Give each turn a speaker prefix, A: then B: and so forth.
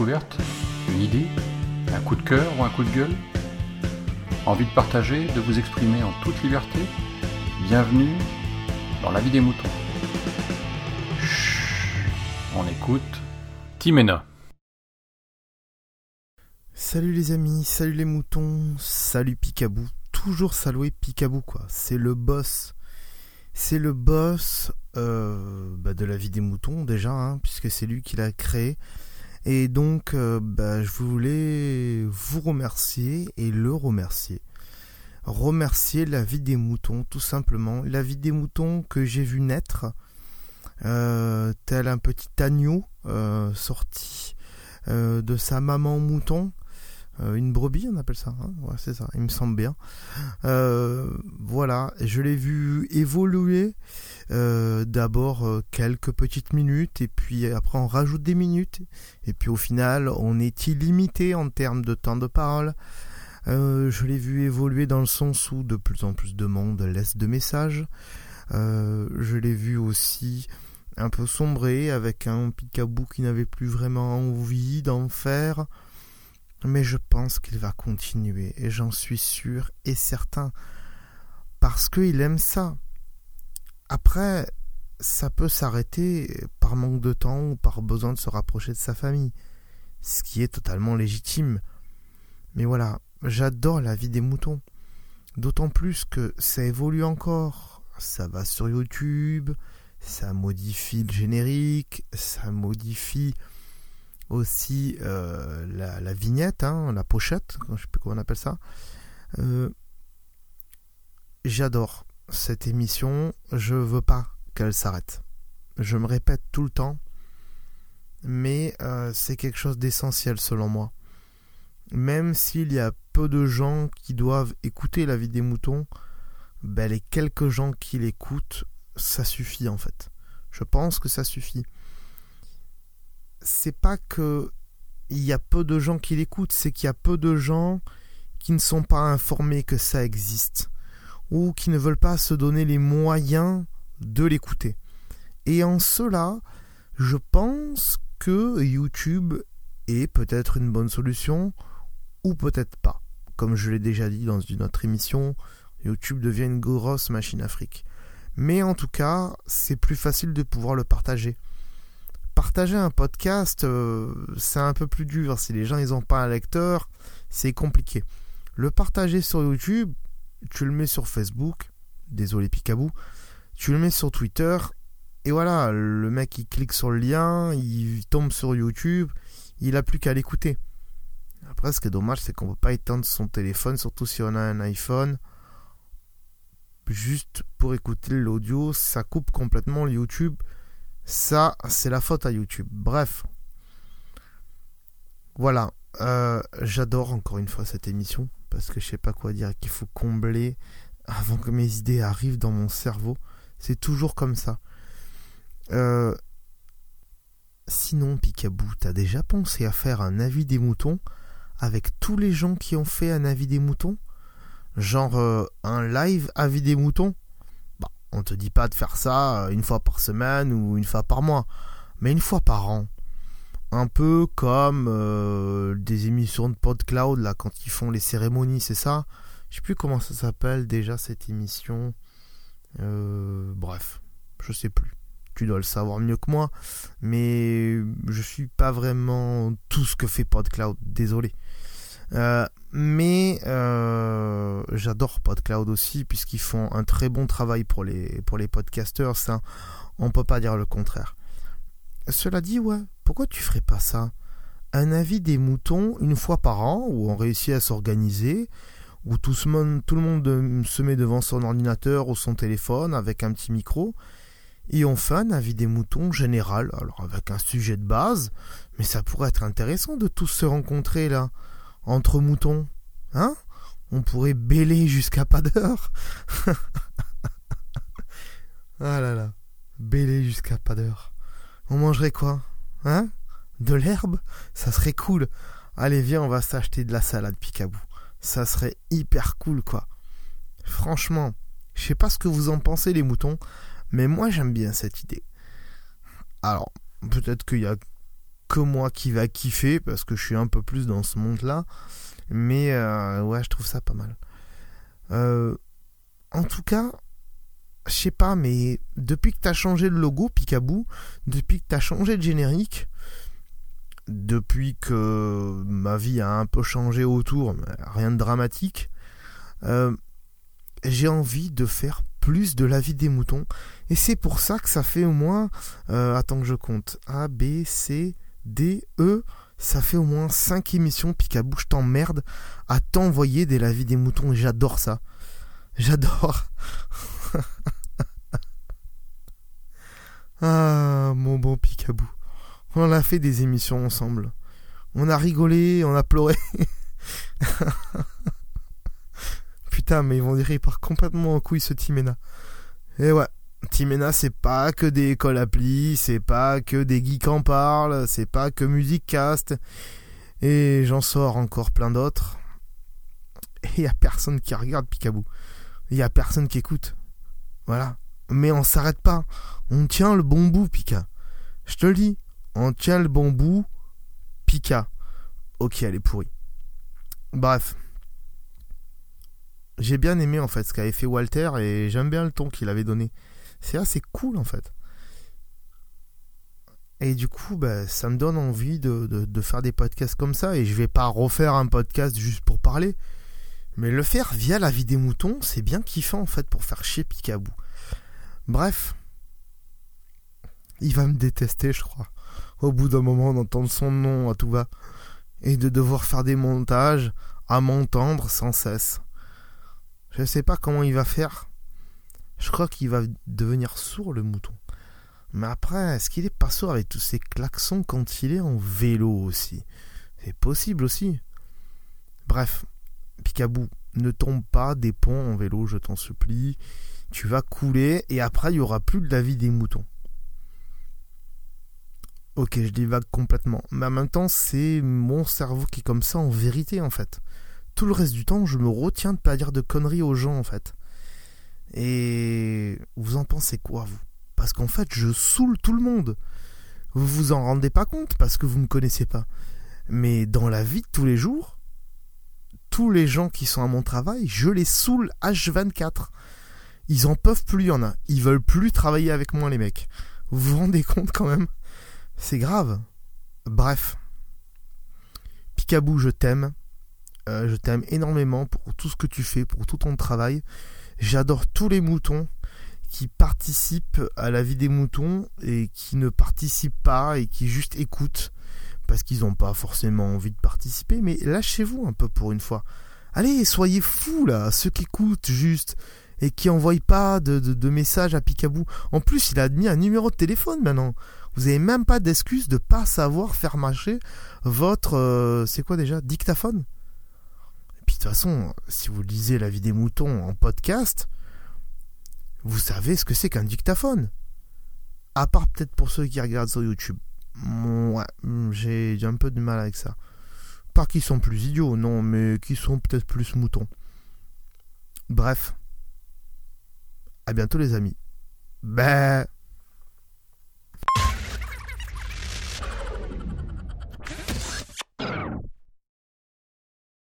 A: Une idée Un coup de cœur ou un coup de gueule Envie de partager, de vous exprimer en toute liberté Bienvenue dans la vie des moutons. On écoute Timena.
B: Salut les amis, salut les moutons, salut Picabou. Toujours saluer Picabou quoi, c'est le boss. C'est le boss euh, bah, de la vie des moutons déjà, hein, puisque c'est lui qui l'a créé. Et donc, euh, bah, je voulais vous remercier et le remercier. Remercier la vie des moutons, tout simplement. La vie des moutons que j'ai vu naître, euh, tel un petit agneau sorti de sa maman mouton. Une brebis, on appelle ça. Hein c'est ça, il me semble bien. voilà, je l'ai vu évoluer euh, d'abord euh, quelques petites minutes et puis après on rajoute des minutes et puis au final on est illimité en termes de temps de parole. Euh, je l'ai vu évoluer dans le sens où de plus en plus de monde laisse de messages. je l'ai vu aussi un peu sombrer avec un picabou qui n'avait plus vraiment envie d'en faire. Mais je pense qu'il va continuer et j'en suis sûr et certain parce qu'il aime ça. Après, ça peut s'arrêter par manque de temps ou par besoin de se rapprocher de sa famille, ce qui est totalement légitime. Mais voilà, j'adore la vie des moutons. D'autant plus que ça évolue encore. Ça va sur YouTube, ça modifie le générique, ça modifie aussi euh, la, vignette, hein, la pochette, je sais plus comment on appelle ça. Euh, j'adore cette émission, je veux pas qu'elle s'arrête. Je me répète tout le temps, mais euh, c'est quelque chose d'essentiel selon moi. Même s'il y a peu de gens qui doivent écouter la vie des moutons, ben les quelques gens qui l'écoutent, ça suffit en fait. Je pense que ça suffit. C'est pas que il y a peu de gens qui l'écoutent, c'est qu'il y a peu de gens qui ne sont pas informés que ça existe ou qui ne veulent pas se donner les moyens de l'écouter. Et en cela, je pense que YouTube est peut-être une bonne solution ou peut-être pas. Comme je l'ai déjà dit dans une autre émission, YouTube devient une grosse machine afrique. Mais en tout cas, c'est plus facile de pouvoir le partager. Partager un podcast, euh, c'est un peu plus dur. Si les gens n'ont pas un lecteur, c'est compliqué. Le partager sur YouTube, tu le mets sur Facebook, désolé Picabou, tu le mets sur Twitter, et voilà, le mec il clique sur le lien, il tombe sur YouTube, il a plus qu'à l'écouter. Après, ce qui est dommage, c'est qu'on peut pas éteindre son téléphone, surtout si on a un iPhone. Juste pour écouter l'audio, ça coupe complètement YouTube. Ça, c'est la faute à YouTube. Bref. Voilà. Euh, j'adore encore une fois cette émission parce que je sais pas quoi dire, qu'il faut combler avant que mes idées arrivent dans mon cerveau. C'est toujours comme ça. Euh, sinon, Picabou, t'as déjà pensé à faire un avis des moutons avec tous les gens qui ont fait un avis des moutons? Genre euh, un live avis des moutons? On te dit pas de faire ça euh, une fois par semaine ou une fois par mois, mais une fois par an un peu comme euh, des émissions de PodCloud là quand ils font les cérémonies, c'est ça? Je sais plus comment ça s'appelle déjà cette émission. Euh, bref, je sais plus. Tu dois le savoir mieux que moi, mais je suis pas vraiment tout ce que fait PodCloud. Désolé. Euh, mais j'adore PodCloud aussi puisqu'ils font un très bon travail pour les pour les podcasters. Ça, on peut pas dire le contraire. Cela dit, ouais, pourquoi tu ferais pas ça? Un avis des moutons une fois par an, où on réussit à s'organiser, où tout, tout le monde se met devant son ordinateur ou son téléphone avec un petit micro, et on fait un avis des moutons général, alors avec un sujet de base, mais ça pourrait être intéressant de tous se rencontrer là, entre moutons, hein? On pourrait bêler jusqu'à pas d'heure. ah là là, bêler jusqu'à pas d'heure. On mangerait quoi? Hein? De l'herbe? Ça serait cool. Allez, viens, on va s'acheter de la salade picabou. Ça serait hyper cool, quoi. Franchement, je sais pas ce que vous en pensez, les moutons, mais moi j'aime bien cette idée. Alors, peut-être qu'il y a que moi qui va kiffer parce que je suis un peu plus dans ce monde-là. Mais euh, ouais, je trouve ça pas mal. Euh, en tout cas, je sais pas, mais depuis que t'as changé le logo Picaboo, depuis que t'as changé de générique, depuis que ma vie a un peu changé autour, rien de dramatique, euh, j'ai envie de faire plus de la vie des moutons. Et c'est pour ça que ça fait au moins, attends que je compte, A, B, C, D, E, ça fait au moins 5 émissions Picaboo, je t'emmerde à t'envoyer des la vie des moutons. J'adore ça. J'adore. ah, mon bon Picaboo. On a fait des émissions ensemble. On a rigolé, on a pleuré. Putain, mais ils vont dire il part complètement en couille ce Timena. Et ouais, Timena c'est pas que des écoles appli, c'est pas que des geeks en parlent, c'est pas que Music Cast. Et j'en sors encore plein d'autres. Et y a personne qui regarde Picaboo. Il y a personne qui écoute. Voilà. Mais on s'arrête pas. On tient le bon bout, Pika. Je te le dis. On tient le bon bout. Pika. Ok, elle est pourrie. Bref. J'ai bien aimé en fait ce qu'avait fait Walter et j'aime bien le ton qu'il avait donné. C'est assez cool en fait. Et du coup, bah, ça me donne envie de, faire des podcasts comme ça. Et je vais pas refaire un podcast juste pour parler. Mais le faire via la vie des moutons, c'est bien kiffant en fait pour faire chier Picabou. Bref. Il va me détester, je crois. Au bout d'un moment d'entendre son nom à tout va. Et de devoir faire des montages à m'entendre sans cesse. Je sais pas comment il va faire. Je crois qu'il va devenir sourd le mouton. Mais après, est-ce qu'il est pas sourd avec tous ces klaxons quand il est en vélo aussi? C'est possible aussi. Bref, Picabou, ne tombe pas des ponts en vélo, je t'en supplie. Tu vas couler et après il n'y aura plus de la vie des moutons. Ok, je divague complètement. Mais en même temps, c'est mon cerveau qui est comme ça en vérité en fait. Tout le reste du temps, je me retiens de pas dire de conneries aux gens en fait. Et vous en pensez quoi vous? Parce qu'en fait, je saoule tout le monde. Vous vous en rendez pas compte parce que vous me connaissez pas. Mais dans la vie de tous les jours, tous les gens qui sont à mon travail, je les saoule H24. Ils en peuvent plus, y en a. Ils veulent plus travailler avec moi, les mecs. Vous vous rendez compte quand même? C'est grave. Bref. Picabou, je t'aime. Euh, je t'aime énormément pour tout ce que tu fais, pour tout ton travail. J'adore tous les moutons qui participent à la vie des moutons et qui ne participent pas et qui juste écoutent parce qu'ils n'ont pas forcément envie de participer, mais lâchez-vous un peu pour une fois. Allez, soyez fous là, ceux qui écoutent juste et qui envoient pas de, messages à Picabou. En plus, il a mis un numéro de téléphone maintenant. Vous n'avez même pas d'excuse de pas savoir faire marcher votre euh, c'est quoi déjà dictaphone? De toute façon, si vous lisez la vie des moutons en podcast, vous savez ce que c'est qu'un dictaphone. À part peut-être pour ceux qui regardent sur YouTube. Ouais, j'ai un peu de mal avec ça. Pas qu'ils sont plus idiots, non, mais qu'ils sont peut-être plus moutons. Bref. À bientôt les amis. Ben.